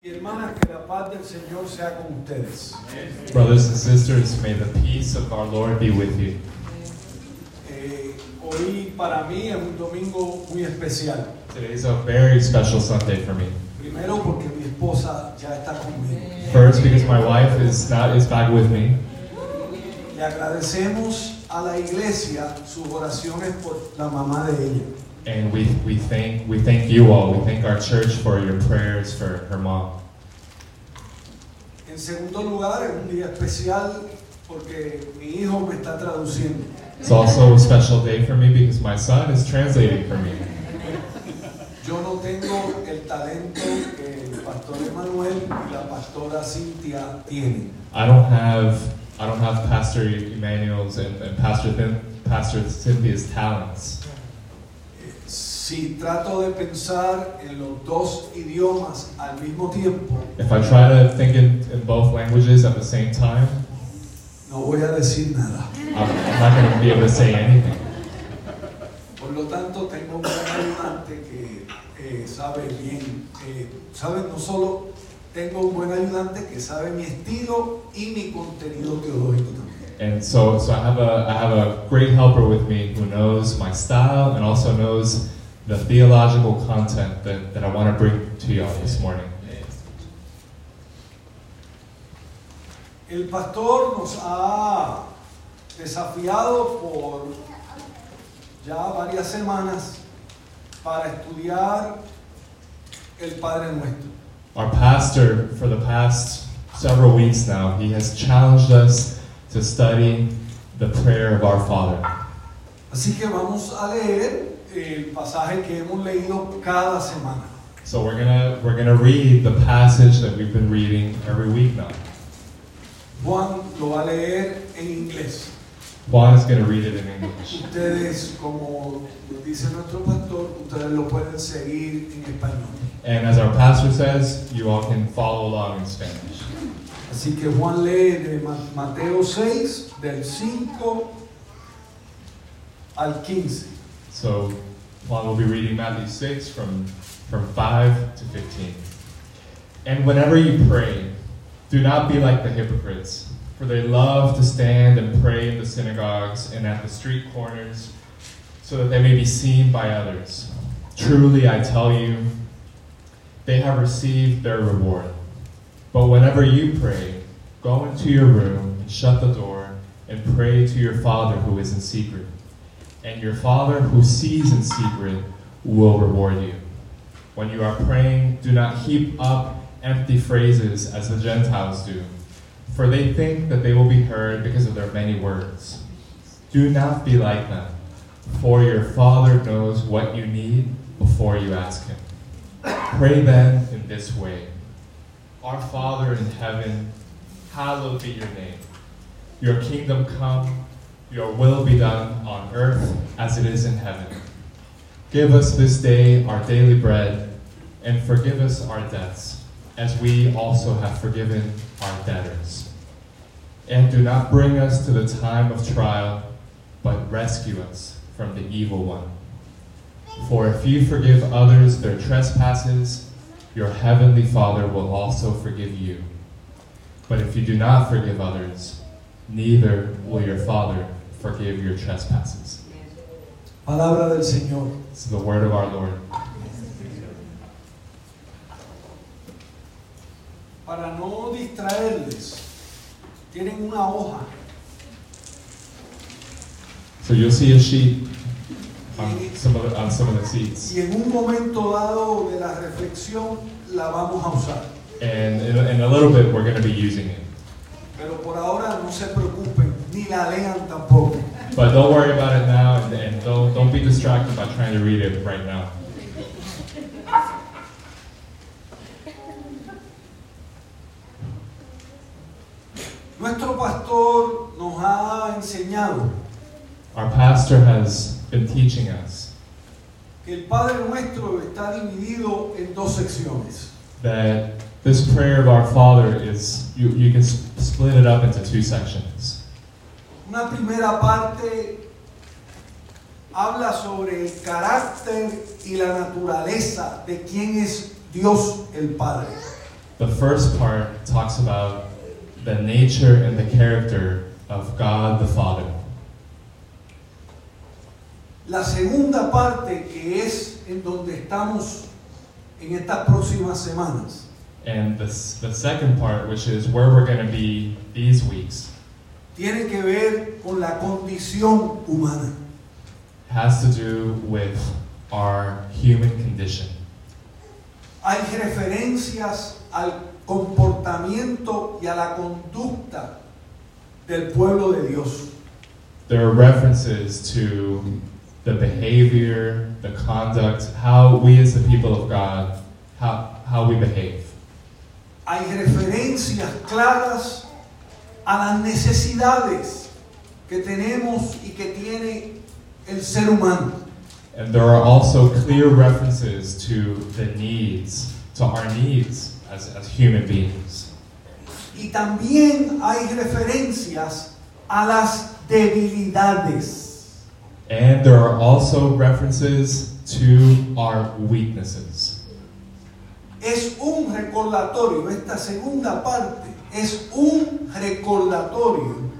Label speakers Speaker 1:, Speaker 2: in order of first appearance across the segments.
Speaker 1: Y hermanas, que la paz del Señor sea con ustedes.
Speaker 2: Brothers and sisters, may the peace of our Lord be with you.
Speaker 1: Eh, hoy para mí es un domingo muy especial.
Speaker 2: Today is a very special Sunday for me.
Speaker 1: Primero porque mi esposa ya está conmigo.
Speaker 2: First, because my wife is not is back with me.
Speaker 1: Le agradecemos a la iglesia sus oraciones por la mamá de ella.
Speaker 2: And we, we thank we thank you all. We thank our church for your prayers for her mom.
Speaker 1: En segundo lugar, es un día especial porque mi hijo me está traduciendo.
Speaker 2: It's also a special day for me because my son is translating for me.
Speaker 1: Yo no tengo el talento que el pastor Emanuel y la pastora Cintia tienen.
Speaker 2: I don't have I don't have Pastor Emmanuel's and, and Pastor Pastor Cynthia's talents.
Speaker 1: Si trato de pensar en los dos idiomas al mismo tiempo,
Speaker 2: If I try to think in, in both languages at the same time,
Speaker 1: no voy a decir nada.
Speaker 2: I'm, I'm not going to be able to say anything.
Speaker 1: Por lo tanto, tengo un gran ayudante que eh, sabe bien, eh, sabe, no solo tengo un buen ayudante que sabe mi estilo y mi contenido teológico también.
Speaker 2: And so, so I have a I have a great helper with me who knows my style and also knows the theological content that, that I want to bring to y'all this morning.
Speaker 1: El pastor nos ha desafiado por ya varias semanas para estudiar el Padre Nuestro.
Speaker 2: Our pastor, for the past several weeks now, he has challenged us to study the prayer of our Father.
Speaker 1: Así que vamos a leer el pasaje que hemos leído cada semana.
Speaker 2: So we're gonna we're gonna read the passage that we've been reading every week now.
Speaker 1: Juan lo va a leer en inglés.
Speaker 2: Juan is gonna read it in English.
Speaker 1: Ustedes, como dice nuestro pastor, ustedes lo pueden seguir en español.
Speaker 2: And as our pastor says, you all can follow along in Spanish.
Speaker 1: Así que Juan lee de Mateo 6, del 5 al 15.
Speaker 2: So Juan will be reading Matthew 6 from, from 5 to 15. And whenever you pray, do not be like the hypocrites, for they love to stand and pray in the synagogues and at the street corners, so that they may be seen by others. Truly, I tell you, they have received their reward. But whenever you pray, go into your room and shut the door and pray to your Father who is in secret and your Father who sees in secret will reward you. When you are praying, do not heap up empty phrases as the Gentiles do, for they think that they will be heard because of their many words. Do not be like them, for your Father knows what you need before you ask Him. Pray then in this way Our Father in heaven, hallowed be your name. Your kingdom come. Your will be done on earth as it is in heaven. Give us this day our daily bread, and forgive us our debts, as we also have forgiven our debtors. And do not bring us to the time of trial, but rescue us from the evil one. For if you forgive others their trespasses, your heavenly Father will also forgive you. But if you do not forgive others, neither will your Father forgive your trespasses.
Speaker 1: Palabra del Señor.
Speaker 2: Is the word of our Lord.
Speaker 1: Para no distraerles, tienen una hoja
Speaker 2: So you'll see a sheet on some of the, on some of the seats,
Speaker 1: y en un momento dado de la reflexión la vamos a usar.
Speaker 2: and in, in a little bit we're going to be using it.
Speaker 1: Pero por ahora no se preocupen, la lean tampoco.
Speaker 2: But don't worry about it now, and, and don't don't be distracted by trying to read it right now.
Speaker 1: Nuestro pastor nos ha enseñado
Speaker 2: Our pastor has been teaching us
Speaker 1: que el Padre Nuestro está dividido en dos secciones.
Speaker 2: that this prayer of our Father is you, you can s- split it up into two sections.
Speaker 1: Una primera parte habla sobre el carácter y la naturaleza de quién es Dios el Padre.
Speaker 2: The first part talks about the nature and the character of God the Father.
Speaker 1: La segunda parte, que es en donde estamos en estas próximas semanas,
Speaker 2: And the, the second part, which is where we're going to be these weeks,
Speaker 1: tiene que ver con la condición humana.
Speaker 2: has to do with our human condition.
Speaker 1: Hay referencias al comportamiento y a la conducta del pueblo de Dios.
Speaker 2: There are references to the behavior, the conduct, how we as the people of God, how, how we behave.
Speaker 1: Hay referencias claras a las necesidades que tenemos y que tiene el ser humano.
Speaker 2: And there are also clear references to the needs, to our needs as, as human beings.
Speaker 1: Y también hay referencias a las debilidades.
Speaker 2: And there are also references to our weaknesses.
Speaker 1: Es un recordatorio, esta segunda parte es un recordatorio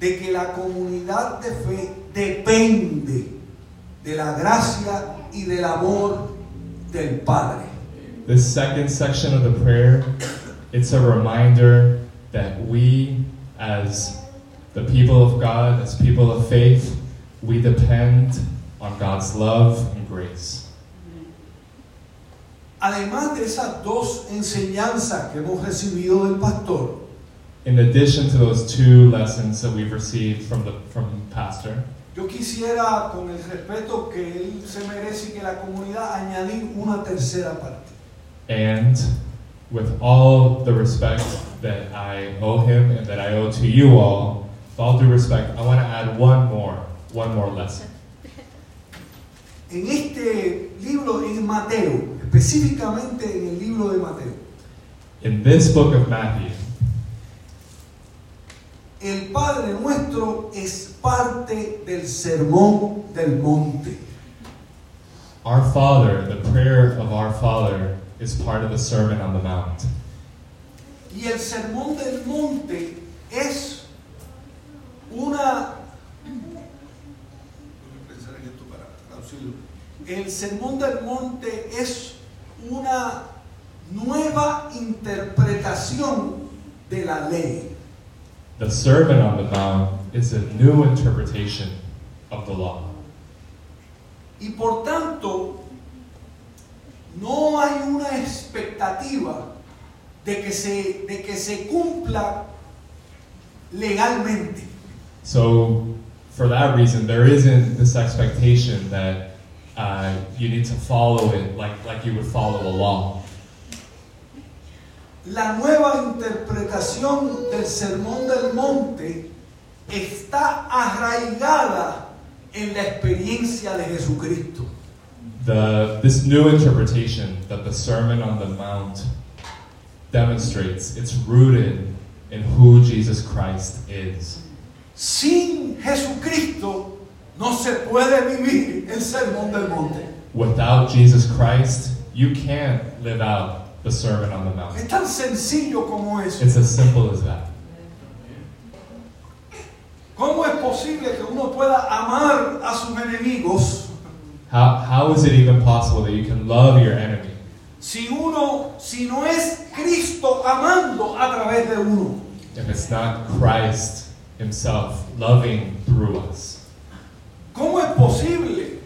Speaker 1: de que la comunidad de fe depende de la gracia y del amor del Padre.
Speaker 2: This second section of the prayer, it's a reminder that we, as the people of God, as people of faith, we depend on God's love and grace.
Speaker 1: Además de esas dos enseñanzas que hemos recibido del pastor,
Speaker 2: In addition to those two lessons that we've received from the from Pastor,
Speaker 1: yo quisiera, con el respeto que él se merece y que la comunidad, añadir una tercera parte.
Speaker 2: and with all the respect that I owe him and that I owe to you all, with all due respect, I want to add one more, one more lesson.
Speaker 1: En este libro, en Mateo, específicamente en el libro de Mateo,
Speaker 2: In this book of Matthew,
Speaker 1: el Padre nuestro es parte del sermón del monte.
Speaker 2: Our Father, the prayer of our Father, is part of the Sermon on the Mount.
Speaker 1: Y el sermón del monte es una... El sermón del monte es una nueva interpretación de la ley.
Speaker 2: The Sermon on the Mount is a new interpretation of the law.
Speaker 1: Y por tanto, no hay una expectativa de que se, de que se cumpla legalmente.
Speaker 2: So, for that reason, there isn't this expectation that uh, you need to follow it like, like you would follow a law.
Speaker 1: La nueva interpretación del Sermón del Monte está arraigada en la experiencia de Jesucristo.
Speaker 2: The, this new interpretation that the Sermon on the Mount demonstrates, it's rooted in who Jesus Christ is.
Speaker 1: Sin Jesucristo no se puede vivir el Sermón del Monte.
Speaker 2: Without Jesus Christ, you can't live out the Sermon on the Mount.
Speaker 1: Es tan sencillo como eso.
Speaker 2: It's as simple as that.
Speaker 1: ¿Cómo es posible que uno pueda amar a sus enemigos
Speaker 2: How, how is it even possible that you can love your enemy
Speaker 1: si uno, si no es Cristo amando a través de uno?
Speaker 2: if it's not Christ Himself loving through us?
Speaker 1: ¿Cómo es posible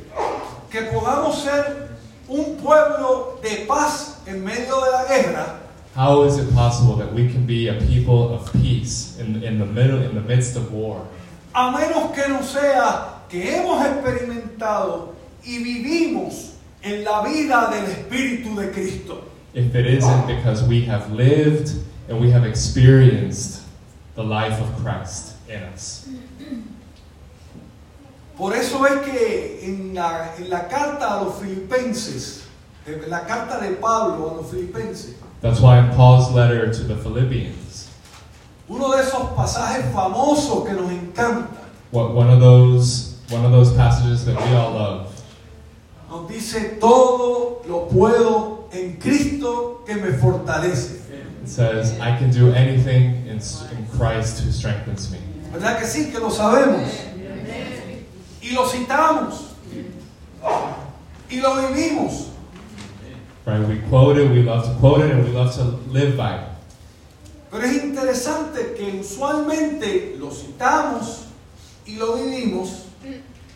Speaker 1: que podamos ser un pueblo de paz en medio de la guerra
Speaker 2: How is it possible that we can be a people of peace in, in the middle, in the midst of war,
Speaker 1: a menos que no sea que hemos experimentado y vivimos en la vida del Espíritu de Cristo?
Speaker 2: if it isn't because we have lived and we have experienced the life of Christ in us?
Speaker 1: Por eso es que en la, en la carta a los filipenses, en la carta de Pablo a los filipenses,
Speaker 2: That's why in Paul's letter to the Philippians,
Speaker 1: uno de esos pasajes famosos que nos encanta,
Speaker 2: what, one of those one of those passages that we all love,
Speaker 1: nos dice, todo lo puedo en Cristo que me fortalece.
Speaker 2: It says, I can do anything in, in Christ who strengthens me.
Speaker 1: ¿Verdad que sí? Que lo sabemos. Y lo citamos. Y lo vivimos.
Speaker 2: Right? We quote it, we love to quote it, and we love to live by it.
Speaker 1: Pero es interesante que usualmente lo citamos y lo vivimos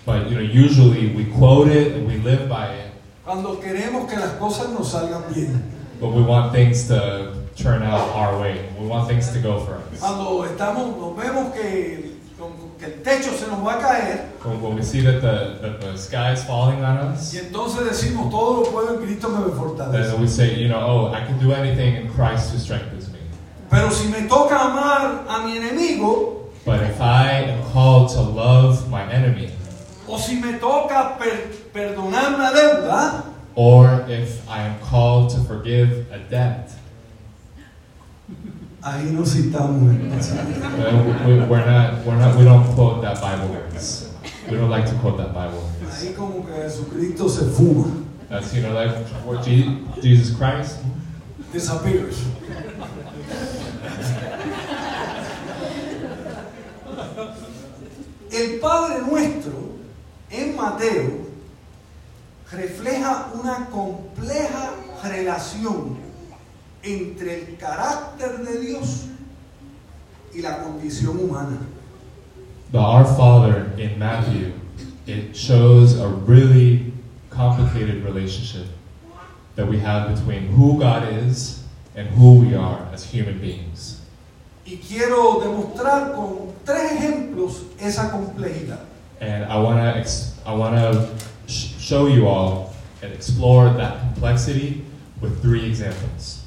Speaker 2: But you know, usually we quote it and we live by it,
Speaker 1: cuando queremos que las cosas nos salgan bien.
Speaker 2: but we want things to turn out our way. We want things to go for us.
Speaker 1: Cuando estamos, nos vemos que, que el techo se nos va a caer
Speaker 2: When, we see that the, that the sky is falling on us,
Speaker 1: y entonces decimos todo lo puedo en Cristo que me fortalece.
Speaker 2: then we say, you know, oh, I can do anything in Christ who strengthens me.
Speaker 1: Pero si me toca amar a mi enemigo
Speaker 2: But if I am called to love my enemy,
Speaker 1: o si me toca per- perdonar una deuda,
Speaker 2: or if I am called to forgive a debt,
Speaker 1: ahí no citamos el pasaje.
Speaker 2: we're not, we're not, we don't quote that Bible verse. We don't like to quote that Bible.
Speaker 1: Ahí como que Jesucristo se fuma,
Speaker 2: That's, you know, like where Je- Jesus Christ
Speaker 1: disappears. El Padre nuestro en Mateo refleja una compleja relación entre el carácter de Dios y la condición humana.
Speaker 2: The Our Father in Matthew, it shows a really complicated relationship that we have between who God is and who we are as human beings.
Speaker 1: Y quiero demostrar con tres ejemplos esa complejidad.
Speaker 2: And I want to I want to sh- show you all and explore that complexity with three examples.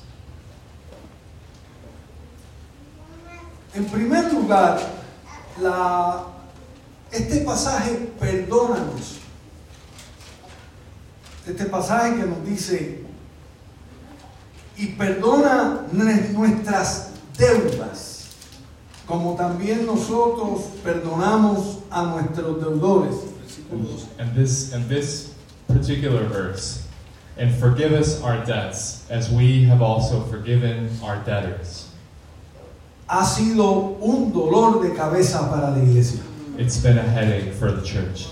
Speaker 1: En primer lugar, la, este pasaje, perdónanos. Este pasaje que nos dice, y perdona nue- nuestras deudas, como también nosotros perdonamos a nuestros deudores. Versículo 12.
Speaker 2: And this and this particular verse, and forgive us our debts as we have also forgiven our debtors.
Speaker 1: Ha sido un dolor de cabeza para la iglesia.
Speaker 2: It's been a headache for the church.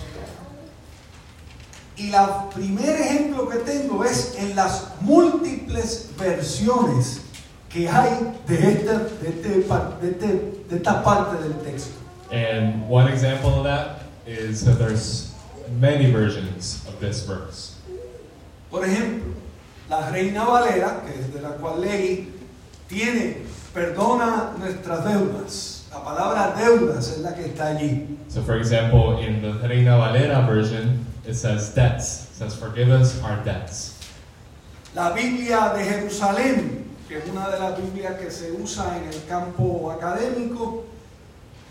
Speaker 1: Y el primer ejemplo que tengo es en las múltiples versiones que hay de, este- de este de este- de esta parte del texto.
Speaker 2: And one example of that is that there's many versions of this verse.
Speaker 1: Por ejemplo, la Reina Valera, que es de la cual leí, tiene perdona nuestras deudas. La palabra deudas es la que está allí.
Speaker 2: So, for example, in the Reina Valera version, it says debts. It says, forgive us our debts.
Speaker 1: La Biblia de Jerusalén, que es una de las Biblias que se usa en el campo académico,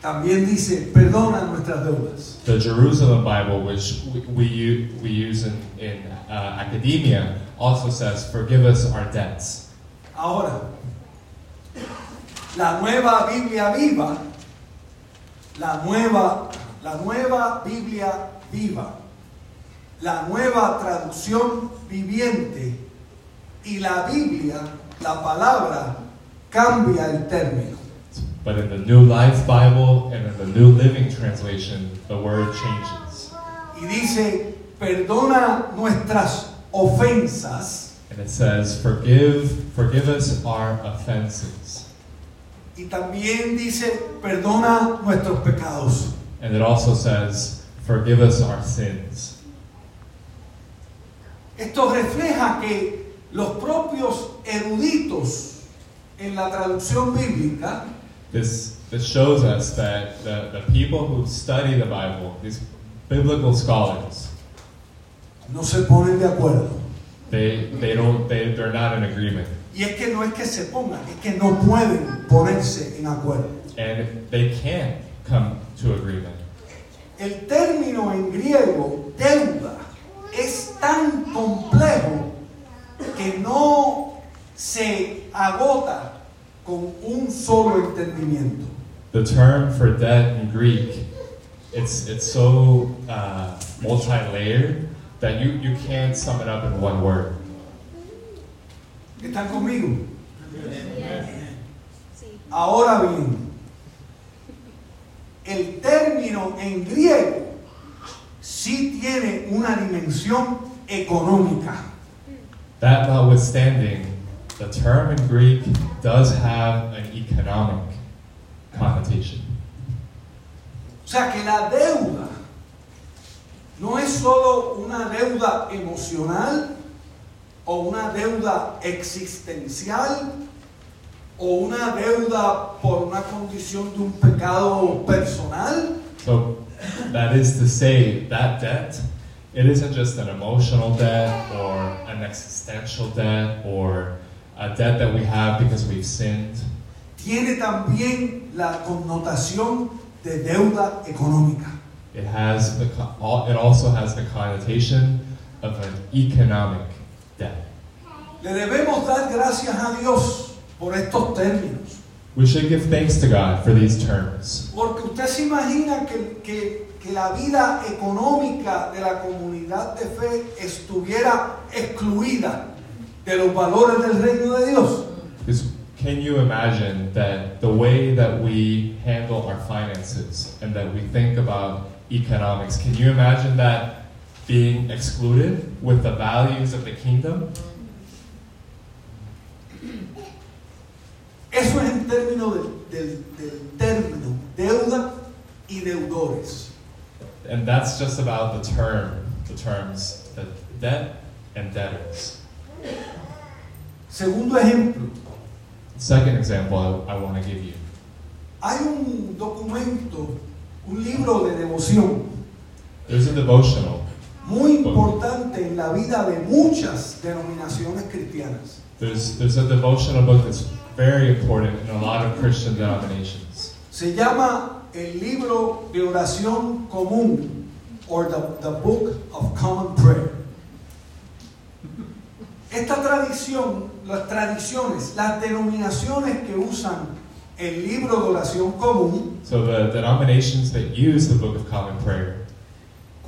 Speaker 1: también dice, perdona nuestras deudas.
Speaker 2: The Jerusalem Bible, which we, we, use in, in uh, academia, also says, forgive us our debts.
Speaker 1: Ahora, la nueva Biblia viva, la nueva, la nueva Biblia viva, la nueva traducción viviente y la Biblia, la palabra, cambia el término.
Speaker 2: But in the New Life Bible and in the New Living Translation, the word changes.
Speaker 1: Y dice, perdona nuestras ofensas
Speaker 2: And it says, forgive, forgive us our offenses.
Speaker 1: Y también dice, perdona nuestros pecados.
Speaker 2: And it also says, forgive us our sins.
Speaker 1: Esto refleja que los propios eruditos en la traducción bíblica
Speaker 2: This, this shows us that the, the people who study the Bible, these biblical scholars,
Speaker 1: no se ponen de acuerdo.
Speaker 2: they, they don't, they, they're not in agreement.
Speaker 1: Y es que no es que se pongan, es que no pueden ponerse en acuerdo.
Speaker 2: And they can't come to agreement.
Speaker 1: El término en griego, deuda, es tan complejo que no se agota con un solo entendimiento.
Speaker 2: The term for debt in Greek, it's, it's so uh, multi-layered that you, you can't sum it up in one word.
Speaker 1: ¿Están conmigo? Ahora bien, el término en griego sí tiene una dimensión económica.
Speaker 2: That notwithstanding, the term in Greek does have an economic connotation.
Speaker 1: O sea que la deuda no es solo una deuda emocional o una deuda existencial o una deuda por una condición de un pecado personal,
Speaker 2: So that is to say, that debt, it isn't just an emotional debt or an existential debt or a debt that we have because we've sinned.
Speaker 1: tiene también la connotación de deuda económica.
Speaker 2: It has the it also has the connotation of an economic debt.
Speaker 1: Le debemos dar gracias a Dios por estos términos.
Speaker 2: We should give thanks to God for these terms.
Speaker 1: Porque usted se imagina que, que- que la vida económica de la comunidad de fe estuviera excluida de los valores del reino de Dios.
Speaker 2: Because can you imagine that the way that we handle our finances and that we think about economics, can you imagine that being excluded with the values of the kingdom?
Speaker 1: Eso es en términos del, del- del término deuda y deudores.
Speaker 2: And that's just about the term, the terms, the debt and debtors.
Speaker 1: Segundo ejemplo,
Speaker 2: Second example I, I want to give you.
Speaker 1: hay un documento, un libro de devoción
Speaker 2: There's a devotional.
Speaker 1: muy importante en la vida de muchas denominaciones cristianas.
Speaker 2: There's, there's a devotional book that's very important in a lot of Christian denominations.
Speaker 1: Se llama el libro de oración común or the, the Book of Common Prayer. Esta tradición, las tradiciones, las denominaciones que usan el libro de oración común,
Speaker 2: So the denominations that use the Book of Common Prayer,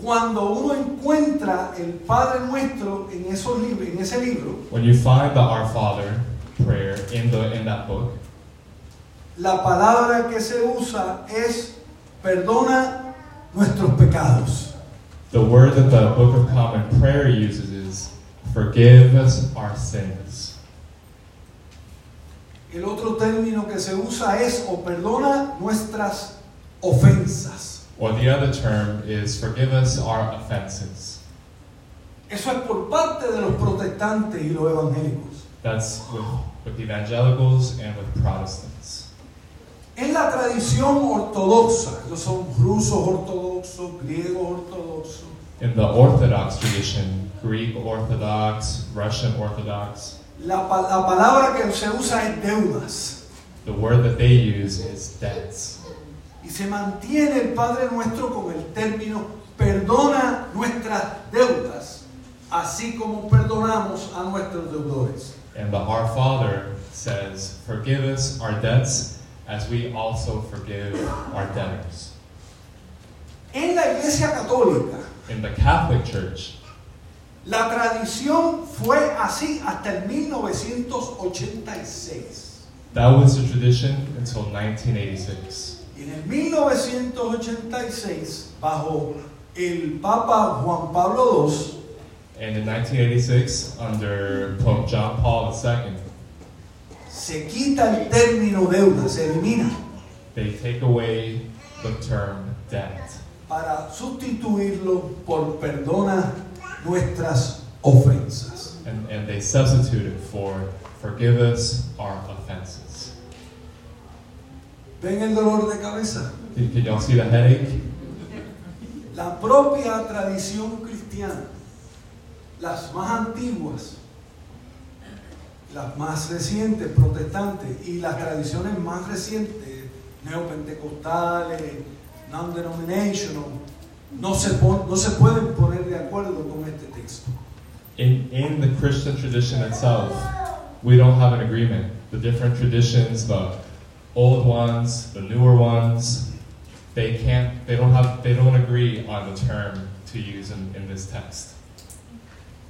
Speaker 1: cuando uno encuentra el Padre Nuestro en esos libros, en ese libro,
Speaker 2: when you find the Our Father prayer in the in that book,
Speaker 1: la palabra que se usa es perdona nuestros pecados.
Speaker 2: the word that the Book of Common Prayer uses is forgive us our sins.
Speaker 1: El otro término que se usa es o perdona nuestras ofensas.
Speaker 2: Or the other term is forgive us our offenses.
Speaker 1: Eso es por parte de los protestantes y los evangélicos.
Speaker 2: That's with, with evangelicals and with Protestants.
Speaker 1: En la tradición ortodoxa, ellos son rusos ortodoxos, griegos ortodoxos,
Speaker 2: In the Orthodox tradition, Greek Orthodox, Russian Orthodox,
Speaker 1: la, pa- la palabra que se usa es deudas.
Speaker 2: the word that they use is debts.
Speaker 1: Se mantiene el Padre Nuestro con el término perdona nuestras deudas, así como perdonamos a nuestros deudores.
Speaker 2: And the Our Father says, Forgive us our debts as we also forgive our debtors.
Speaker 1: En la Iglesia Católica,
Speaker 2: In the Catholic Church,
Speaker 1: la tradición fue así hasta el 1986.
Speaker 2: that was the tradition until 1986.
Speaker 1: En el 1986, bajo el Papa Juan Pablo II,
Speaker 2: And in 1986, under Pope John Paul II,
Speaker 1: se quita el término deuda, se elimina,
Speaker 2: they take away the term debt
Speaker 1: para sustituirlo por perdona nuestras ofensas.
Speaker 2: and, and they substitute it for forgive us our offenses.
Speaker 1: ¿Ven el dolor de cabeza?
Speaker 2: Can, y'all see the headache?
Speaker 1: La propia tradición cristiana, las más antiguas, las más recientes, protestantes, y las tradiciones más recientes, neopentecostales, non-denominational, no se, no se pueden poner de acuerdo con este texto.
Speaker 2: In, in the Christian tradition itself, we don't have an agreement. The different traditions, the old ones, the newer ones, they can't, they don't have, they don't agree on the term to use in, in this text.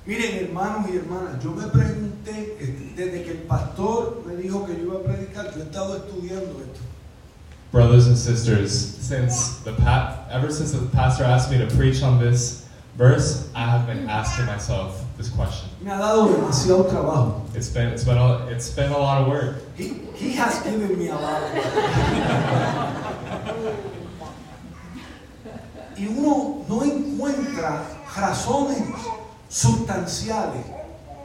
Speaker 1: Miren, hermanos y hermanas, yo me pregunté, desde que el pastor me dijo que yo iba a predicar, yo he estado estudiando esto.
Speaker 2: Brothers and sisters, since the pa- ever since the pastor asked me to preach on this verse, I have been asking myself this question.
Speaker 1: Me ha dado demasiado trabajo.
Speaker 2: It's been it's been a, it's been a lot of work.
Speaker 1: He, he has given me a lot of work. Y uno no encuentra razones sustanciales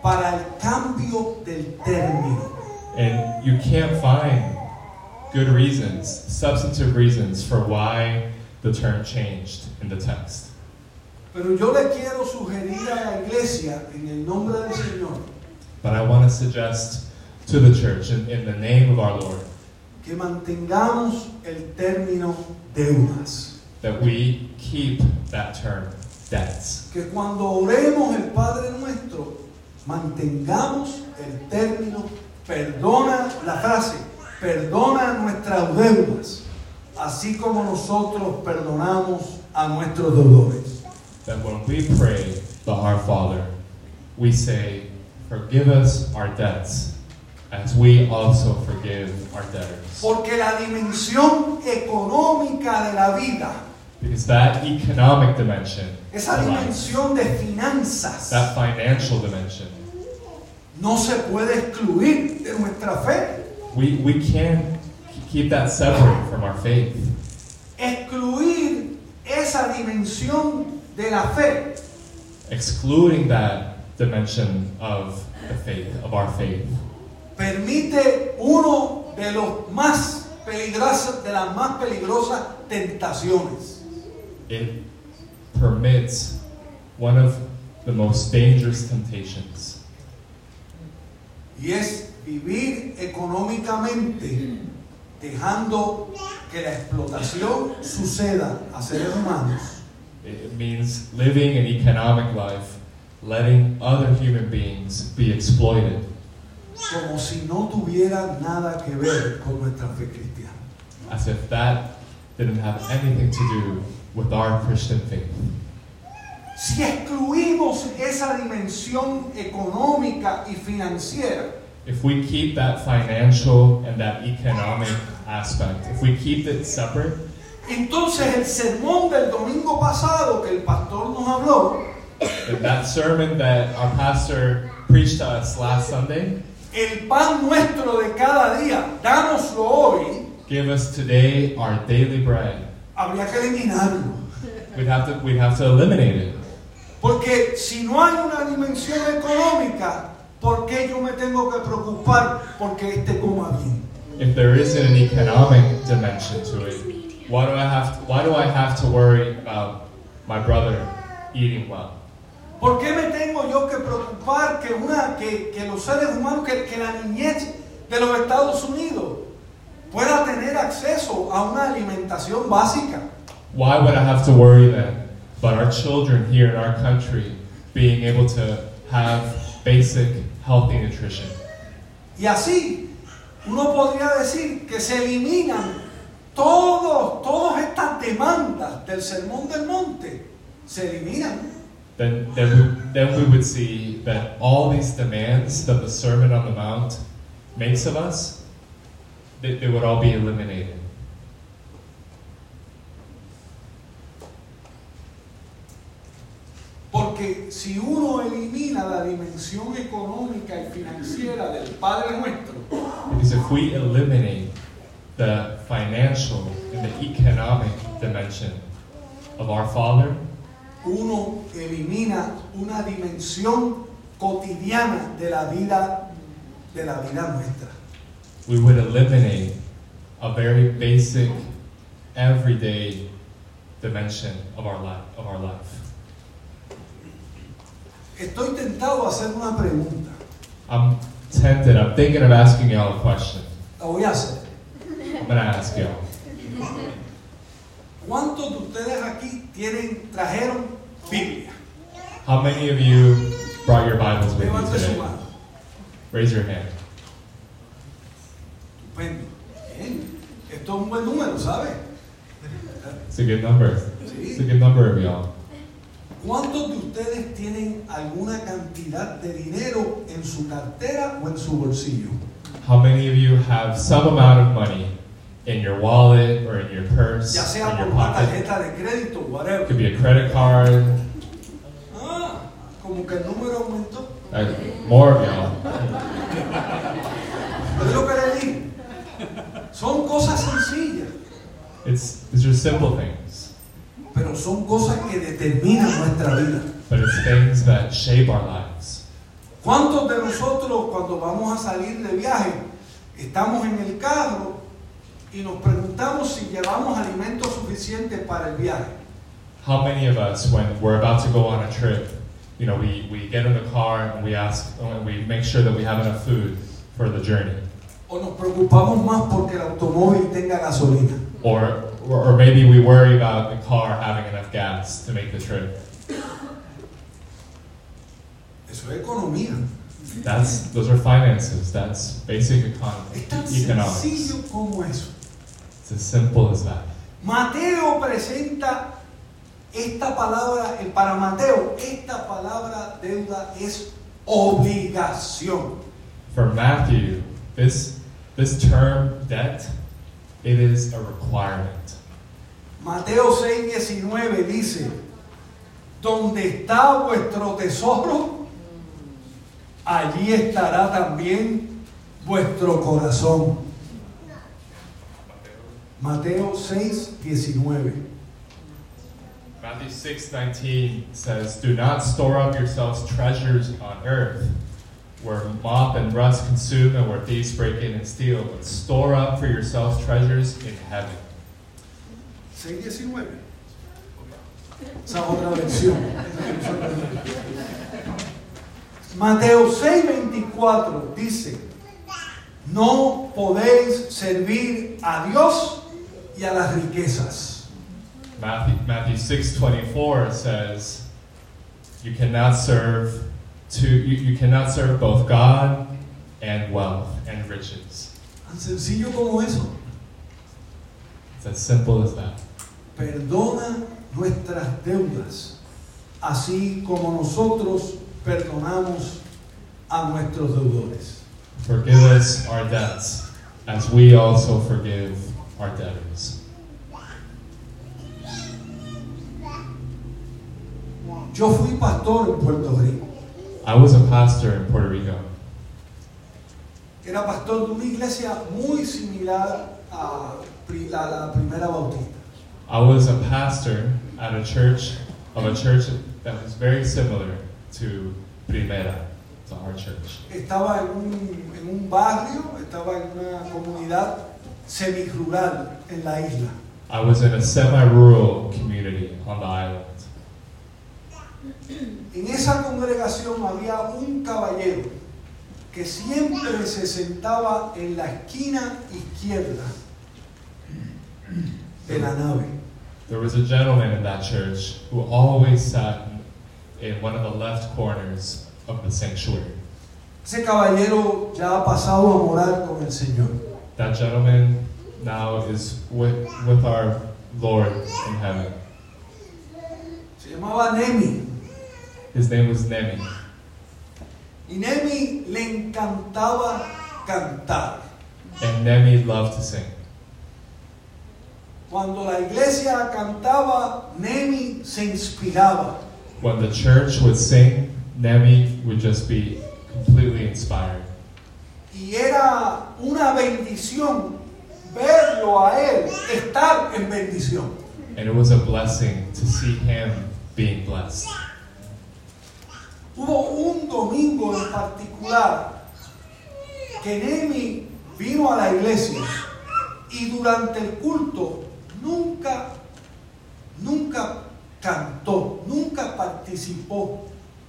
Speaker 1: para el cambio del término.
Speaker 2: And you can't find good reasons, substantive reasons for why the term changed in the text.
Speaker 1: Pero yo le quiero sugerir a la iglesia, en el nombre del Señor,
Speaker 2: But I want to suggest to the church in, in the name of our Lord
Speaker 1: que mantengamos el término deudas.
Speaker 2: that we keep that term debts.
Speaker 1: Que cuando oremos el Padre nuestro, mantengamos el término, perdona la frase, perdona nuestras deudas, así como nosotros perdonamos a nuestros deudores.
Speaker 2: That when we pray the Our Father, we say, Forgive us our debts, as we also forgive our debtors.
Speaker 1: Porque la dimensión económica de la vida,
Speaker 2: Because that economic dimension,
Speaker 1: esa
Speaker 2: of life,
Speaker 1: dimensión de finanzas,
Speaker 2: that financial dimension,
Speaker 1: no se puede excluir de nuestra fe.
Speaker 2: we, we can't keep that separate from our faith.
Speaker 1: Excluir esa dimensión de la fe
Speaker 2: Excluding that dimension of the faith, of our faith,
Speaker 1: permite uno de los más peligrosos, de las más peligrosas tentaciones.
Speaker 2: it permits one of the most dangerous temptations.
Speaker 1: Y es vivir económicamente dejando que la explotación suceda a seres humanos
Speaker 2: It means living an economic life, letting other human beings be exploited
Speaker 1: como si no tuviera nada que ver con nuestra fe cristiana.
Speaker 2: as if that didn't have anything to do with our Christian faith.
Speaker 1: Si excluimos esa dimensión económica y financiera,
Speaker 2: If we keep that financial and that economic aspect, if we keep it separate,
Speaker 1: entonces el sermón del domingo pasado que el pastor nos habló,
Speaker 2: that sermon that our pastor preached to us last Sunday,
Speaker 1: el pan nuestro de cada día, dánoslo hoy,
Speaker 2: give us today our daily bread.
Speaker 1: habría que eliminarlo.
Speaker 2: We'd have to, we'd have to eliminate it.
Speaker 1: Porque si no hay una dimensión económica, ¿por qué yo me tengo que preocupar porque este coma bien?
Speaker 2: If there isn't an economic dimension to it, why do I have to, why do I have to worry about my brother eating well?
Speaker 1: ¿Por qué me tengo yo que preocupar que, una, que, que los seres humanos, que, que la niñez de los Estados Unidos pueda tener acceso a una alimentación básica?
Speaker 2: Why would I have to worry then about our children here in our country being able to have basic healthy nutrition?
Speaker 1: Y así, uno podría decir que se eliminan todos, todas estas demandas del Sermón del Monte. Se eliminan.
Speaker 2: Then, then, we, then we would see that all these demands that the Sermon on the Mount makes of us, they, they would all be eliminated.
Speaker 1: Porque si uno elimina la dimensión económica y financiera del Padre nuestro,
Speaker 2: Because if we eliminate the financial and the economic dimension of our Father,
Speaker 1: uno elimina una dimensión cotidiana de la vida de la vida nuestra.
Speaker 2: we would eliminate a very basic, everyday dimension of our life. Of our life.
Speaker 1: Estoy tentado a hacer una pregunta.
Speaker 2: I'm tempted. I'm thinking of asking y'all a question.
Speaker 1: La voy a hacer.
Speaker 2: I'm gonna ask y'all.
Speaker 1: ¿Cuántos de ustedes aquí tienen trajeron Biblia?
Speaker 2: How many of you brought your Bibles with you today? Raise your hand.
Speaker 1: Estupendo. Bien. Esto es un buen número.
Speaker 2: It's a good number. It's a good number of y'all.
Speaker 1: ¿Cuántos de ustedes tienen alguna cantidad de dinero en su cartera o en su bolsillo?
Speaker 2: How many of you have some amount of money in your wallet or in your purse
Speaker 1: Ya sea
Speaker 2: in
Speaker 1: por
Speaker 2: your
Speaker 1: una
Speaker 2: pocket?
Speaker 1: tarjeta de crédito,
Speaker 2: It
Speaker 1: whatever.
Speaker 2: could be a credit card.
Speaker 1: Ah, como que el número aumentó.
Speaker 2: Uh, more of y'all.
Speaker 1: Es lo que le digo. Son cosas sencillas,
Speaker 2: It's these are simple things,
Speaker 1: pero son cosas que determinan nuestra vida.
Speaker 2: but it's things that shape our lives.
Speaker 1: ¿Cuántos de nosotros cuando vamos a salir de viaje estamos en el carro y nos preguntamos si llevamos alimentos suficientes para el viaje?
Speaker 2: How many of us, when we're about to go on a trip, you know, we, we get in the car and we ask, and we make sure that we have enough food for the journey,
Speaker 1: ¿O nos preocupamos más porque el automóvil tenga gasolina?
Speaker 2: or or, or maybe we worry about the car having enough gas to make the trip.
Speaker 1: Eso es economía.
Speaker 2: That's those are finances. That's basic economy,
Speaker 1: Es tan
Speaker 2: economics.
Speaker 1: sencillo como eso.
Speaker 2: It's as simple as that.
Speaker 1: Mateo presenta esta palabra, eh, para Mateo, esta palabra deuda es obligación.
Speaker 2: For Matthew, this this term debt, it is a requirement.
Speaker 1: Mateo 6:19 dice, donde está vuestro tesoro, allí estará también vuestro corazón. Mateo 6:19.
Speaker 2: Matthew 6:19 says, "Do not store up yourselves treasures on earth, where moth and rust consume and where thieves break in and steal, but store up for yourselves treasures in heaven."
Speaker 1: 6:19. Esa otra versión. Mateo 6:24 dice, no podéis servir a Dios y a las riquezas.
Speaker 2: Matthew Matthew 6:24 says, "You cannot serve to you, you cannot serve both God and wealth and riches."
Speaker 1: Tan sencillo como eso.
Speaker 2: It's as simple as that.
Speaker 1: Perdona nuestras deudas, así como nosotros perdonamos a nuestros deudores.
Speaker 2: Forgive us our debts, as we also forgive our debtors.
Speaker 1: Yo fui pastor en Puerto Rico.
Speaker 2: I was a pastor in Puerto Rico.
Speaker 1: Era pastor de una iglesia muy similar a la, la primera bautista.
Speaker 2: I was a pastor at a church of a church that was very similar to Primera, to our church.
Speaker 1: Estaba en un, en un barrio, estaba en una comunidad semi-rural en la isla.
Speaker 2: I was in a semi-rural community on the island.
Speaker 1: En esa congregación había un caballero que siempre se sentaba en la esquina izquierda de la nave.
Speaker 2: There was a gentleman in that church who always sat in one of the left corners of the sanctuary.
Speaker 1: Ese caballero ya ha pasado a morar con el Señor.
Speaker 2: That gentleman now is with, with our Lord in heaven.
Speaker 1: Se llamaba Nemi.
Speaker 2: His name was Nemi.
Speaker 1: Y Nemi le encantaba cantar.
Speaker 2: And Nemi loved to sing.
Speaker 1: Cuando la iglesia cantaba, Nemi se inspiraba.
Speaker 2: When the church would sing, Nemi would just be completely inspired.
Speaker 1: Y era una bendición verlo a él estar en bendición.
Speaker 2: And it was a blessing to see him being blessed.
Speaker 1: Hubo un domingo en particular que Nemi vino a la iglesia y durante el culto nunca, nunca cantó, nunca participó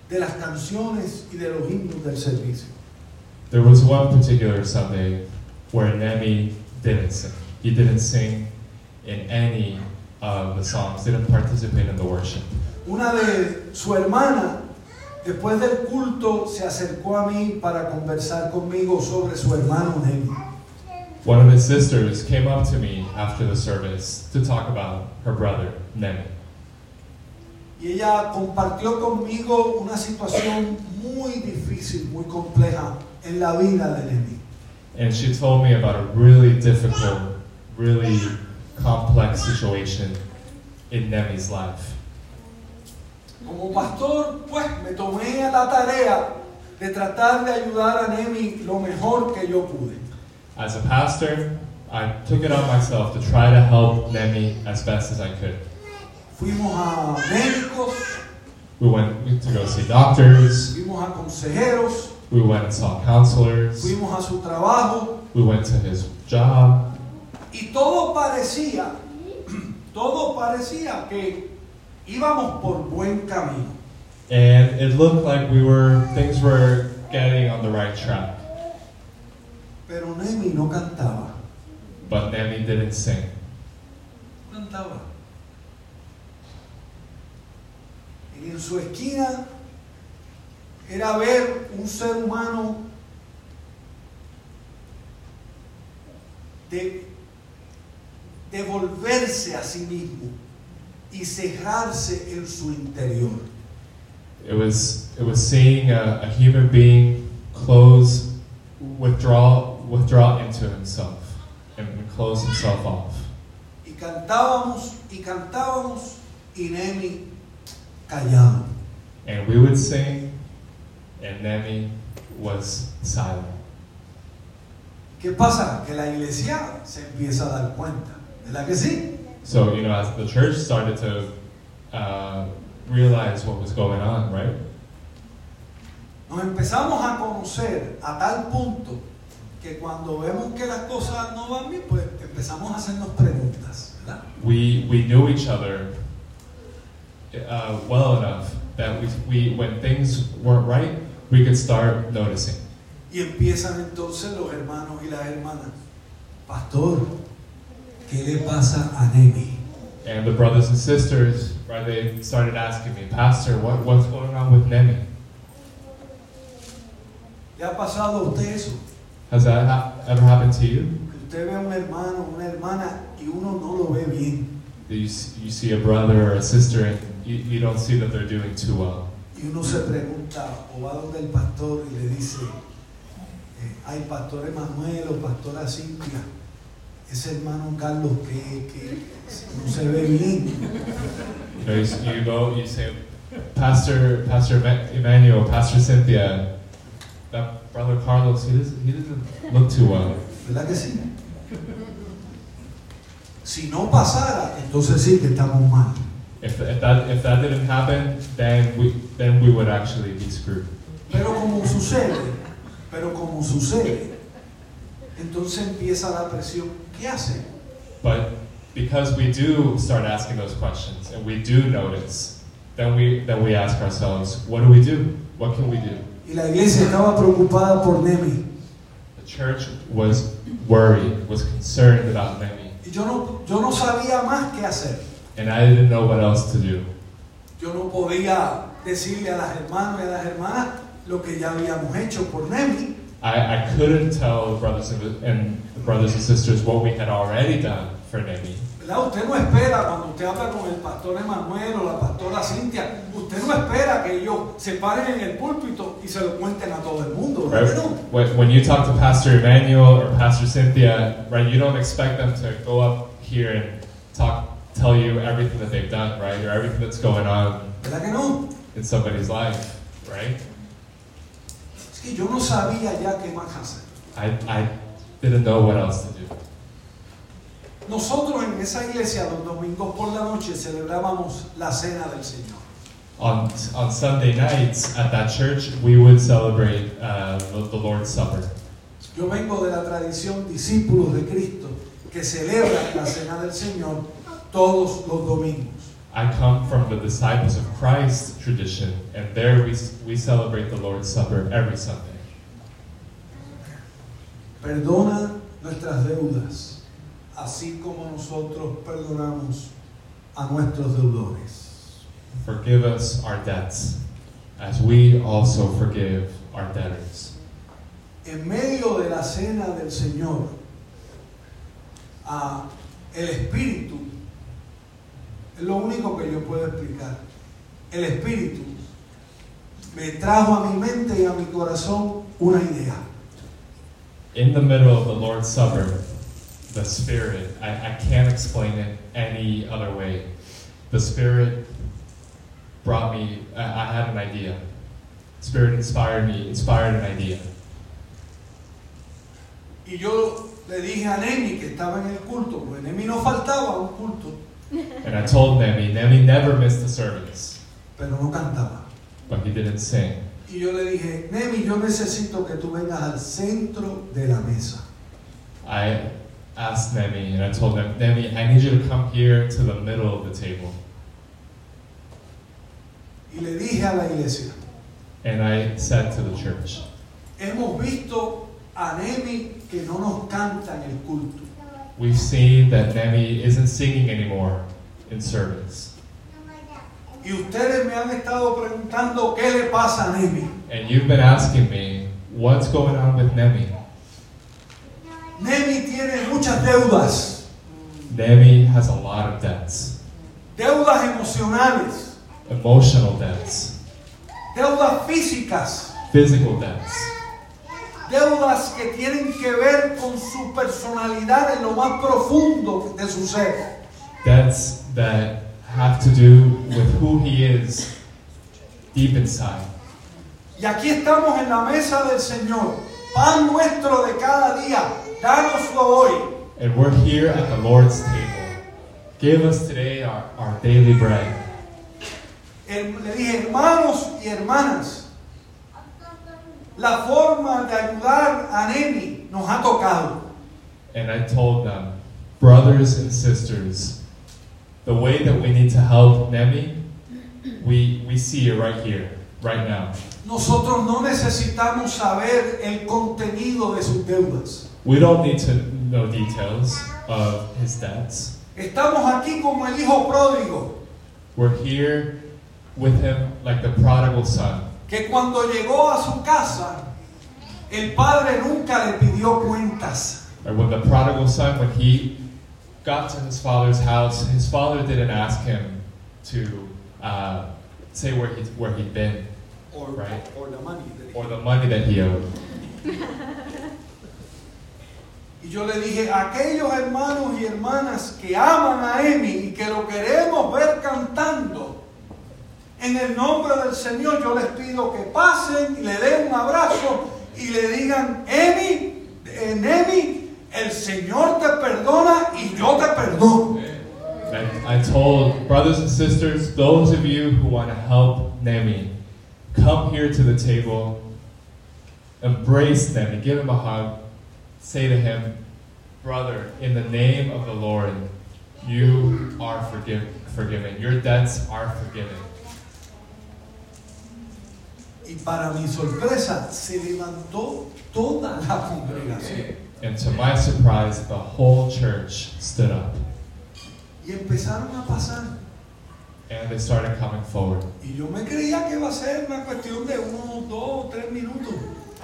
Speaker 1: de las canciones y de los himnos del servicio.
Speaker 2: There was one particular Sunday where Nemi didn't sing. He didn't sing in any of the songs, didn't participate in the worship.
Speaker 1: Una de su hermana, después del culto, se acercó a mí para conversar conmigo sobre su hermano Nemi.
Speaker 2: One of his sisters came up to me after the service to talk about her brother, Nemi.
Speaker 1: y ella compartió conmigo una situación muy difícil, muy compleja en la vida.
Speaker 2: And she told me about a really difficult, really complex situation in Nemi's life.
Speaker 1: Como pastor, pues me tomé a la tarea de tratar de ayudar a Nemi lo mejor que yo pude.
Speaker 2: As a pastor, I took it on myself to try to help Nemi as best as I could.
Speaker 1: Fuimos a médicos,
Speaker 2: We went to go see doctors,
Speaker 1: fuimos a consejeros,
Speaker 2: we went and saw counselors,
Speaker 1: fuimos a su trabajo
Speaker 2: we went to his job,
Speaker 1: y todo parecía, todo parecía que íbamos por buen camino.
Speaker 2: and it looked like we were things were getting on the right track.
Speaker 1: Pero Nemi no cantaba.
Speaker 2: But Nemi didn't sing.
Speaker 1: Cantaba. Y en su esquina era ver un ser humano de devolverse a sí mismo y cerrarse en su interior.
Speaker 2: It was it was seeing a, a human being close, withdraw withdraw into himself, and close himself off.
Speaker 1: Y cantábamos y cantábamos y Nemi callado.
Speaker 2: And we would sing, and Nemi was silent.
Speaker 1: ¿Qué pasa? Que la iglesia se empieza a dar cuenta. ¿Verdad que sí?
Speaker 2: So you know, as the church started to uh, realize what was going on, right?
Speaker 1: Nos empezamos a conocer a tal punto que cuando vemos que las cosas no van bien, pues empezamos a hacernos preguntas, ¿verdad?
Speaker 2: We we knew each other uh, well enough that we, we when things weren't right, we could start noticing.
Speaker 1: Y empiezan entonces los hermanos y las hermanas. Pastor, ¿qué le pasa a Nemi?
Speaker 2: And the brothers and sisters, right, they started asking me, Pastor, what, what's going on with Nemi?
Speaker 1: ¿Le ha pasado a usted eso?
Speaker 2: Has that ha- ever happened to you?
Speaker 1: Que usted ve a un hermano, una hermana y uno no lo ve bien.
Speaker 2: You, you see a brother or a sister and you, you don't see that they're doing too well.
Speaker 1: Y uno se pregunta o va donde el pastor y le dice, eh, ay, pastor Emanuel o pastora Cintia, ese hermano Carlos que, que no se ve bien.
Speaker 2: You know, you, go, you say, Pastor, Pastor Emmanuel, Pastor Cynthia, that brother Carlos, he doesn't, he doesn't look too well.
Speaker 1: ¿Verdad que sí? Si no pasara, entonces sí que estamos mal.
Speaker 2: If, if that if that didn't happen, then we then we would actually be screwed.
Speaker 1: Pero como sucede, pero como sucede, entonces empieza la presión. ¿Qué hace?
Speaker 2: But because we do start asking those questions and we do notice, then we then we ask ourselves, what do we do? What can we do?
Speaker 1: Y la iglesia estaba preocupada por Nemi.
Speaker 2: The church was worried, was concerned about Nemi,
Speaker 1: Y yo no, yo no sabía más qué hacer.
Speaker 2: And I didn't know what else to do.
Speaker 1: Yo no podía decirle a las hermanas y a las hermanas lo que ya habíamos hecho por Nemi.
Speaker 2: I, I couldn't tell the brothers and, the, and the brothers and sisters what we had already done for Nemi.
Speaker 1: ¿Verdad? Usted no espera cuando usted habla con el pastor Emanuel o la pastora Cintia, usted no espera que ellos se paren en el púlpito y se lo cuenten a todo el mundo.
Speaker 2: Right?
Speaker 1: no?
Speaker 2: When, when you talk to Pastor Emmanuel or Pastor Cynthia, right, you don't expect them to go up here and talk, tell you everything that they've done, right, or everything that's going on
Speaker 1: ¿Verdad
Speaker 2: in somebody's life, right?
Speaker 1: Es que yo no sabía ya qué más hacer.
Speaker 2: I, I didn't know what else to do.
Speaker 1: Nosotros en esa iglesia los domingos por la noche celebrábamos la cena del Señor.
Speaker 2: On, on Sunday nights at that church, we would celebrate uh, the, the Lord's Supper.
Speaker 1: Yo vengo de la tradición discípulos de Cristo que celebran la cena del Señor todos los domingos.
Speaker 2: I come from the Disciples of Christ tradition, and there we, we celebrate the Lord's Supper every Sunday.
Speaker 1: Perdona nuestras deudas, así como nosotros perdonamos a nuestros deudores.
Speaker 2: Forgive us our debts, as we also forgive our debtors.
Speaker 1: En medio de la cena del Señor, ah, el Espíritu es lo único que yo puedo explicar. el Espíritu me trajo a mi mente y a mi corazón una idea.
Speaker 2: In the middle of the Lord's Supper, the Spirit, I, I can't explain it any other way. The Spirit brought me, I, I had an idea. Spirit inspired me, inspired an idea.
Speaker 1: Y yo le dije a Nemi que estaba en el culto, porque Nemi no faltaba a un culto,
Speaker 2: And I told Nemi, Nemi never missed the service,
Speaker 1: pero no cantaba.
Speaker 2: but he didn't sing.
Speaker 1: Y yo le dije, Nemi, yo necesito que tú vengas al centro de la mesa.
Speaker 2: I asked Nemi, and I told him, Nemi, I need you to come here to the middle of the table.
Speaker 1: Y le dije a la iglesia,
Speaker 2: And I said to the church,
Speaker 1: hemos visto a Nemi que no nos canta en el culto.
Speaker 2: We've seen that Nemi isn't singing anymore in service.
Speaker 1: Y ustedes me han estado preguntando qué le pasa a Nemi.
Speaker 2: And you've been asking me, what's going on with Nemi?
Speaker 1: Nemi tiene muchas deudas,
Speaker 2: Nemi has a lot of debts,
Speaker 1: deudas emocionales,
Speaker 2: emotional debts,
Speaker 1: deudas físicas,
Speaker 2: physical debts,
Speaker 1: deudas que tienen que ver con su personalidad en lo más profundo de su ser.
Speaker 2: debts that have to do with who he is deep inside.
Speaker 1: Y aquí estamos en la mesa del Señor, pan nuestro de cada día, dánoslo hoy.
Speaker 2: And we're here at the Lord's table. Give us today our, our daily bread.
Speaker 1: El- le dije, hermanos y hermanas, la forma de ayudar a Nemi nos ha tocado.
Speaker 2: And I told them, brothers and sisters, the way that we need to help Nemi, we, we see it right here, right now.
Speaker 1: Nosotros no necesitamos saber el contenido de sus deudas.
Speaker 2: We don't need to know details of his debts.
Speaker 1: Estamos aquí como el hijo pródigo,
Speaker 2: We're here with him like the prodigal son.
Speaker 1: Que cuando llegó a su casa, el padre nunca le pidió cuentas.
Speaker 2: When the prodigal son, when he got to his father's house, his father didn't ask him to uh, say where, he, where he'd been
Speaker 1: Or,
Speaker 2: Right.
Speaker 1: or the money.
Speaker 2: or the money that he owed.
Speaker 1: Y yo le dije, aquellos hermanos y hermanas que aman a Emi y que lo queremos ver en el nombre del Señor yo les pido que pasen y le den un abrazo y le digan, Emi, Emi, el Señor te perdona y yo te perdono.
Speaker 2: I, told brothers and sisters, those of you who want to help Nemi, come here to the table, embrace Nemi, give him a hug, say to him, Brother, in the name of the Lord, you are forgive, forgiven. Your debts are forgiven.
Speaker 1: Y para mi sorpresa, se levantó toda la congregación.
Speaker 2: And to my surprise, the whole church stood up
Speaker 1: Y empezaron a pasar.
Speaker 2: and they started coming forward.
Speaker 1: Y yo me creía que iba a ser una cuestión de uno, dos, tres minutos.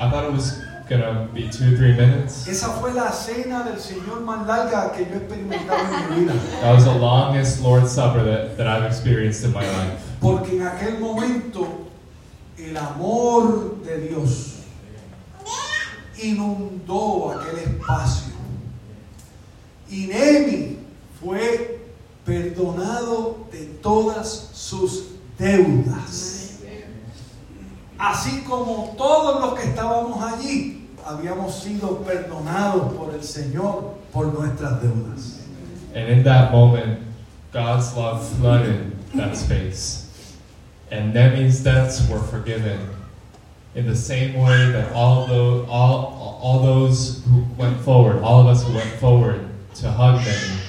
Speaker 2: I thought it was gonna be two, three minutes.
Speaker 1: Esa fue la cena del Señor más larga que yo he experimentado en mi vida.
Speaker 2: That was the longest Lord's Supper that, that I've experienced in my life.
Speaker 1: Porque en aquel momento el amor de Dios inundó aquel espacio. Y Nemi fue perdonado de todas sus deudas. Así como todos los que estábamos allí habíamos sido perdonados por el Señor por nuestras deudas.
Speaker 2: And in that moment, God's love flooded that space. And Nemi's debts were forgiven in the same way that all, those, all, all those who went forward, all of us who went forward to hug Nemi,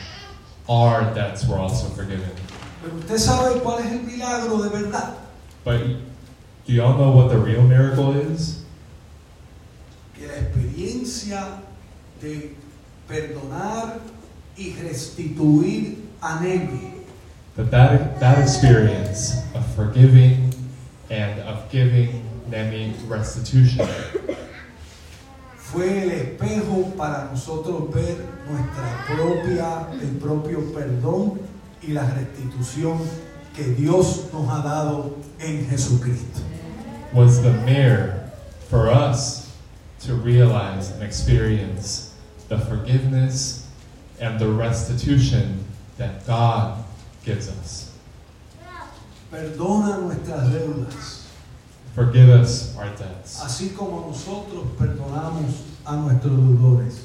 Speaker 2: our debts were also forgiven.
Speaker 1: Pero usted sabe cuál es el milagro de verdad.
Speaker 2: But do y'all know what the real miracle is?
Speaker 1: que la experiencia de perdonar y restituir a Nemi
Speaker 2: That that, that experience of forgiving and of giving Nemi restitution
Speaker 1: fue el espejo para nosotros ver nuestra propia, el propio perdón y la restitución que Dios nos ha dado en Jesucristo.
Speaker 2: was the mirror for us to realize and experience the forgiveness and the restitution that God gives us.
Speaker 1: Perdona nuestras deudas,
Speaker 2: Forgive us our debts,
Speaker 1: así como nosotros perdonamos a nuestros deudores.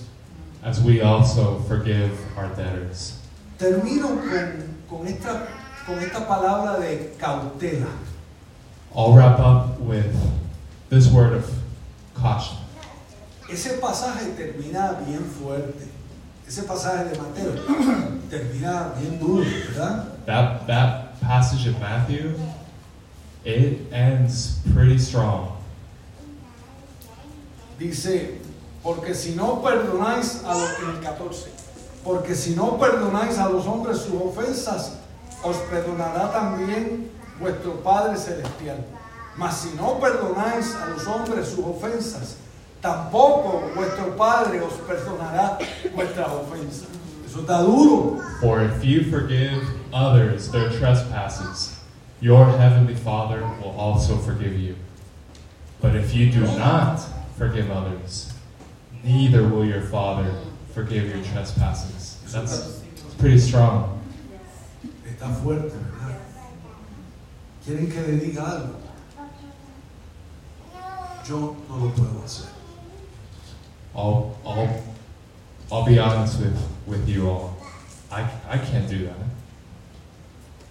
Speaker 2: as we also forgive our debtors.
Speaker 1: Termino con, con esta, con esta palabra de cautela.
Speaker 2: I'll wrap up with this word of caution.
Speaker 1: Ese pasaje termina bien fuerte. Ese pasaje de Mateo termina bien duro, ¿verdad?
Speaker 2: That, that passage of Matthew, it ends pretty strong.
Speaker 1: Dice, porque si no perdonáis a los, en el 14, porque si no perdonáis a los hombres sus ofensas, os perdonará también vuestro Padre Celestial. Mas si no perdonáis a los hombres sus ofensas, tampoco vuestro Padre os perdonará vuestras ofensas. Eso está duro.
Speaker 2: For if you forgive others their trespasses, your heavenly Father will also forgive you. But if you do not forgive others, neither will your Father forgive your trespasses. That's pretty strong.
Speaker 1: Está fuerte, ¿verdad? ¿Quieren que le diga algo? Yo no lo puedo hacer.
Speaker 2: I'll, I'll, I'll be honest with, with you all. I, I can't do that.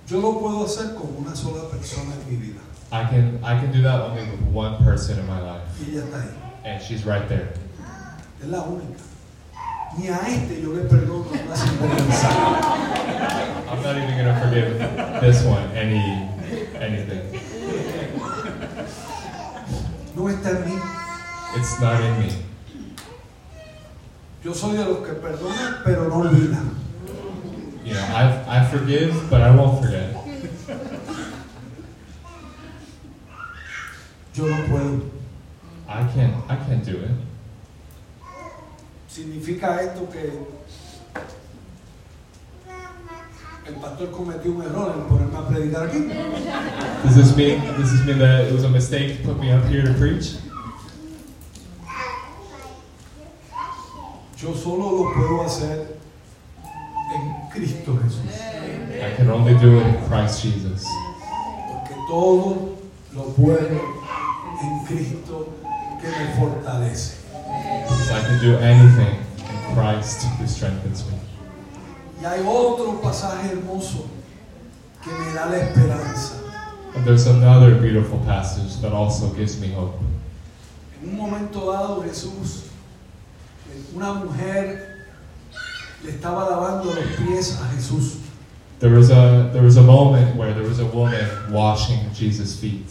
Speaker 1: Yo lo puedo hacer con una sola persona en mi vida.
Speaker 2: I can, I can do that only with one person in my life,
Speaker 1: Y ella está ahí.
Speaker 2: and she's right there.
Speaker 1: Es la única. Ni a este yo le perdono una sinvergüenza.
Speaker 2: I'm not even gonna forgive this one any anything.
Speaker 1: No está en mí.
Speaker 2: It's not in me.
Speaker 1: Yo soy de los que perdonan, pero no olvidan.
Speaker 2: You know, I I forgive, but I won't forget.
Speaker 1: Yo no puedo.
Speaker 2: I can't I can't do it.
Speaker 1: Significa esto que el pastor cometió un error en ponerme a predicar aquí.
Speaker 2: Does this mean does this mean that it was a mistake to put me up here to preach?
Speaker 1: Yo solo lo puedo hacer en Cristo Jesús.
Speaker 2: I can only do it in Christ Jesus.
Speaker 1: Porque todo lo puedo en Cristo que me fortalece.
Speaker 2: Because I can do anything in Christ who strengthens me.
Speaker 1: Y hay otro pasaje hermoso que me da la esperanza.
Speaker 2: And there's another beautiful passage that also gives me hope.
Speaker 1: En un momento dado Jesús, una mujer le estaba lavando los pies a Jesús.
Speaker 2: There was a there was a moment where there was a woman washing Jesus' feet.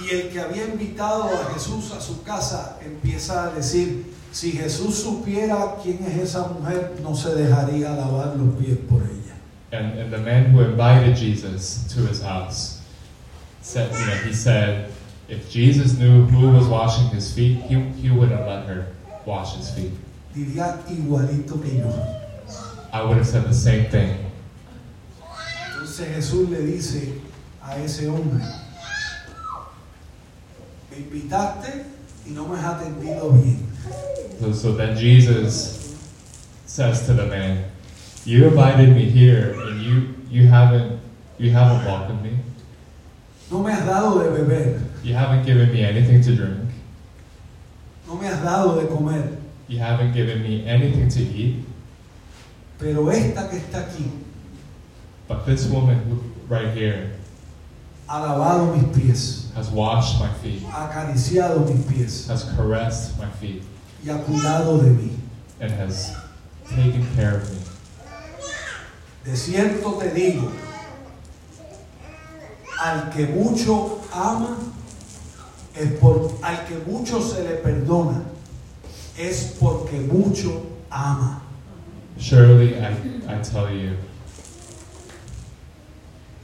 Speaker 1: Y el que había invitado a Jesús a su casa empieza a decir, si Jesús supiera quién es esa mujer, no se dejaría lavar los pies por ella.
Speaker 2: And, and the man who invited Jesus to his house said, you know, he said, if Jesus knew who was washing his feet, he, he wouldn't let her wash his feet.
Speaker 1: Diría igualito que yo.
Speaker 2: I would have said the same thing.
Speaker 1: Entonces Jesús le dice a ese hombre, me invitaste y no me has atendido bien.
Speaker 2: So, so then Jesus says to the man, You invited me here and you, you haven't you haven't welcomed me.
Speaker 1: No me has dado de beber,
Speaker 2: You haven't given me anything to drink.
Speaker 1: No me has dado de comer,
Speaker 2: You haven't given me anything to eat.
Speaker 1: pero esta que está aquí
Speaker 2: But this woman right here
Speaker 1: ha lavado mis pies,
Speaker 2: has washed my feet,
Speaker 1: ha acariciado mis pies
Speaker 2: has caressed my feet,
Speaker 1: y ha cuidado de mí.
Speaker 2: and has taken care of me.
Speaker 1: De cierto te digo, al que mucho ama, es por, al que mucho se le perdona, es porque mucho ama.
Speaker 2: Surely I, I tell you,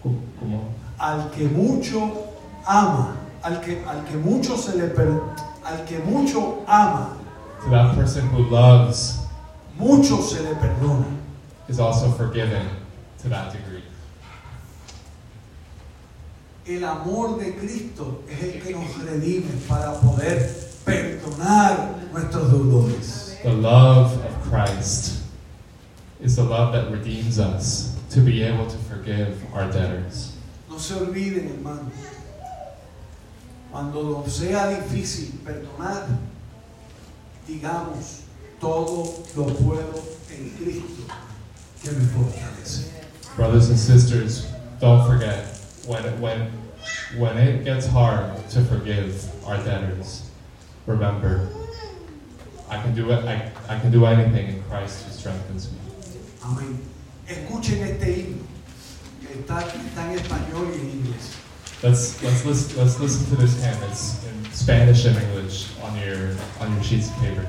Speaker 2: como,
Speaker 1: Al que mucho ama, al que, al que mucho se le per- al que mucho ama,
Speaker 2: to that person who loves
Speaker 1: mucho se le perdona.
Speaker 2: is also forgiven to that degree.
Speaker 1: El amor de Cristo es el que nos redime para poder perdonar nuestros deudores.
Speaker 3: The love of Christ is the love that redeems us to be able to forgive our debtors.
Speaker 1: No se olviden, hermano, cuando sea difícil perdonar, digamos, todo lo puedo en Cristo que me fortalece.
Speaker 3: Brothers and sisters, don't forget when when when it gets hard to forgive our debtors, remember I can do it I, I can do anything in Christ who strengthens me.
Speaker 1: Amén. Escuchen este himno que está, está en español y en inglés.
Speaker 3: Let's let's listen let's listen to this hymn. It's in Spanish and English on your on your sheets of paper.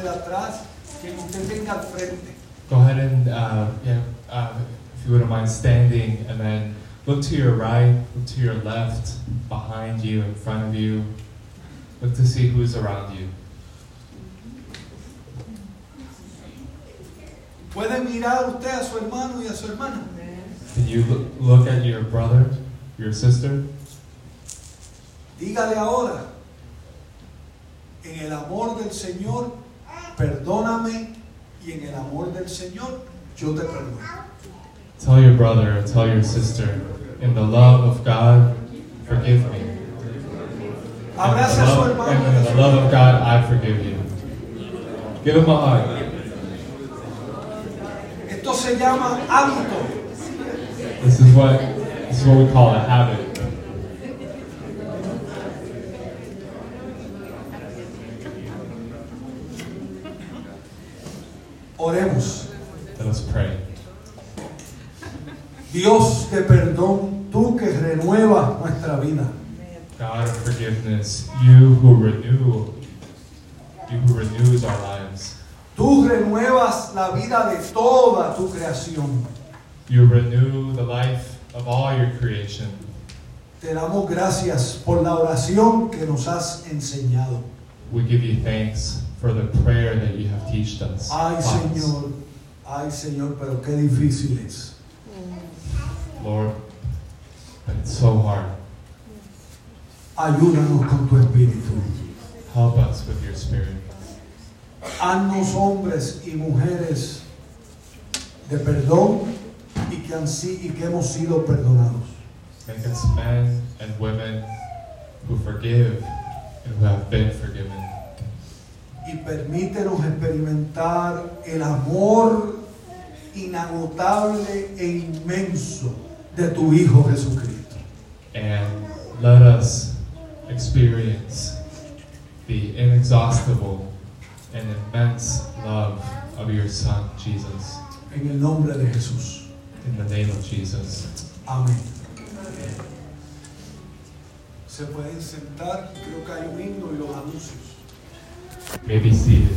Speaker 4: Parte de
Speaker 1: atrás, que usted tenga al frente.
Speaker 3: Go ahead and uh, yeah, uh, if you wouldn't mind standing and then look to your right, look to your left, behind you, in front of you. Look to see who's around you.
Speaker 1: Puede mirar usted a su hermano y a su hermana.
Speaker 2: Can you loo- look at your brother, your sister?
Speaker 1: Dígale ahora, en el amor del Señor, perdóname y en el amor del Señor, yo te perdono.
Speaker 2: Tell your brother and tell your sister, in the love of God, forgive me. And in
Speaker 1: Abrace
Speaker 2: the
Speaker 1: a su
Speaker 2: love,
Speaker 1: hermano.
Speaker 2: in the love of God, I forgive you. Give him a hug.
Speaker 1: Esto se llama hábito.
Speaker 2: This is what this is what we call a habit.
Speaker 1: Dios de perdón, tú que renuevas nuestra vida.
Speaker 2: God of forgiveness, you who renew, you who renews our lives.
Speaker 1: Tú renuevas la vida de toda tu creación.
Speaker 2: You renew the life of all your creation.
Speaker 1: Te damos gracias por la oración que nos has enseñado.
Speaker 2: We give you thanks for the prayer that you have taught us.
Speaker 1: Ay. Señor, ay, Señor, pero qué difícil es.
Speaker 2: Lord, but it's so hard.
Speaker 1: Ayúdanos con tu espíritu.
Speaker 2: Help us with your spirit.
Speaker 1: Haznos hombres y mujeres de perdón y que, han y que hemos sido perdonados.
Speaker 2: Make us men and women who forgive and who have been forgiven.
Speaker 1: Y permítenos experimentar el amor inagotable e inmenso de tu Hijo Jesucristo.
Speaker 2: And let us experience the inexhaustible and immense love of your Son, Jesus.
Speaker 1: En el nombre de Jesús.
Speaker 2: In the name of Jesus.
Speaker 1: Amén. Se pueden sentar, creo que hay un himno y los anuncios.
Speaker 2: May be seated.